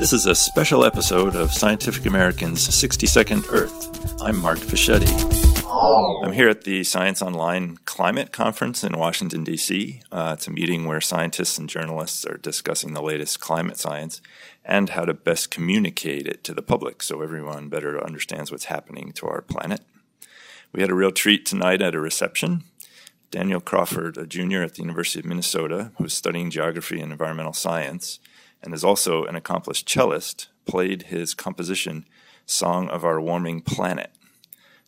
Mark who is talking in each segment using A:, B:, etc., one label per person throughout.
A: This is a special episode of Scientific American's 60 Second Earth. I'm Mark Fischetti. I'm here at the Science Online Climate Conference in Washington, D.C. Uh, it's a meeting where scientists and journalists are discussing the latest climate science and how to best communicate it to the public so everyone better understands what's happening to our planet. We had a real treat tonight at a reception. Daniel Crawford, a junior at the University of Minnesota who is studying geography and environmental science and is also an accomplished cellist, played his composition Song of Our Warming Planet.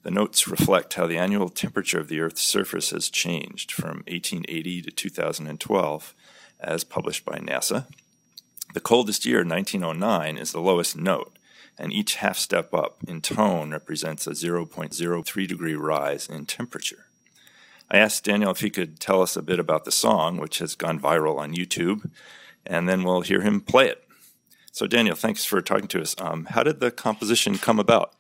A: The notes reflect how the annual temperature of the Earth's surface has changed from 1880 to 2012, as published by NASA. The coldest year, 1909, is the lowest note, and each half step up in tone represents a 0.03 degree rise in temperature. I asked Daniel if he could tell us a bit about the song, which has gone viral on YouTube, and then we'll hear him play it. So, Daniel, thanks for talking to us. Um, how did the composition come about?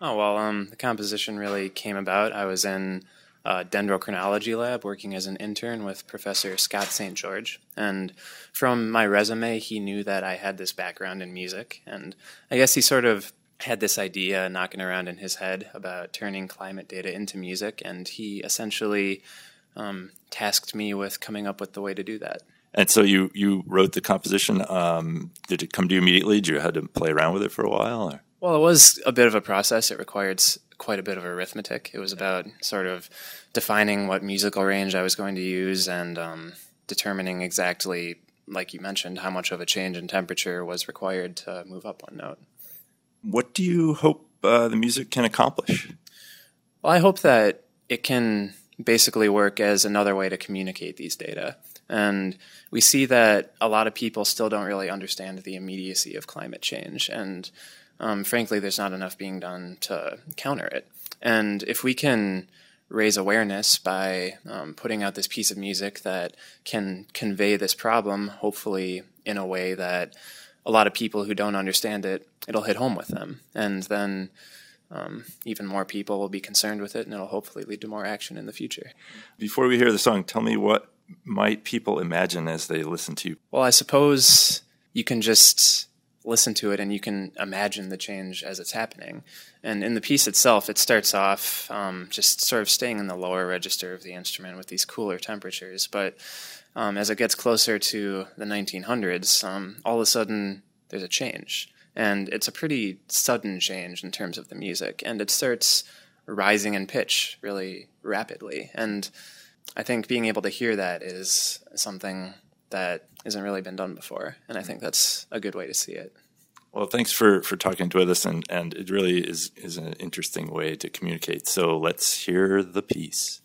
B: Oh, well, um, the composition really came about. I was in a dendrochronology lab working as an intern with Professor Scott St. George. And from my resume, he knew that I had this background in music. And I guess he sort of had this idea knocking around in his head about turning climate data into music. And he essentially um, tasked me with coming up with the way to do that.
A: And so you, you wrote the composition. Um, did it come to you immediately? Did you have to play around with it for a while? Or?
B: Well, it was a bit of a process. It required quite a bit of arithmetic. It was about sort of defining what musical range I was going to use and um, determining exactly, like you mentioned, how much of a change in temperature was required to move up one note.
A: What do you hope uh, the music can accomplish?
B: Well, I hope that it can basically work as another way to communicate these data. And we see that a lot of people still don't really understand the immediacy of climate change. And um, frankly, there's not enough being done to counter it. And if we can raise awareness by um, putting out this piece of music that can convey this problem, hopefully in a way that a lot of people who don't understand it, it'll hit home with them. And then um, even more people will be concerned with it, and it'll hopefully lead to more action in the future.
A: Before we hear the song, tell me what might people imagine as they listen to you?
B: Well, I suppose you can just listen to it and you can imagine the change as it's happening. And in the piece itself, it starts off um, just sort of staying in the lower register of the instrument with these cooler temperatures. But um, as it gets closer to the 1900s, um, all of a sudden there's a change. And it's a pretty sudden change in terms of the music. And it starts rising in pitch really rapidly. And I think being able to hear that is something that hasn't really been done before, and I think that's a good way to see it.
A: Well, thanks for, for talking to us, and, and it really is, is an interesting way to communicate. So let's hear the piece.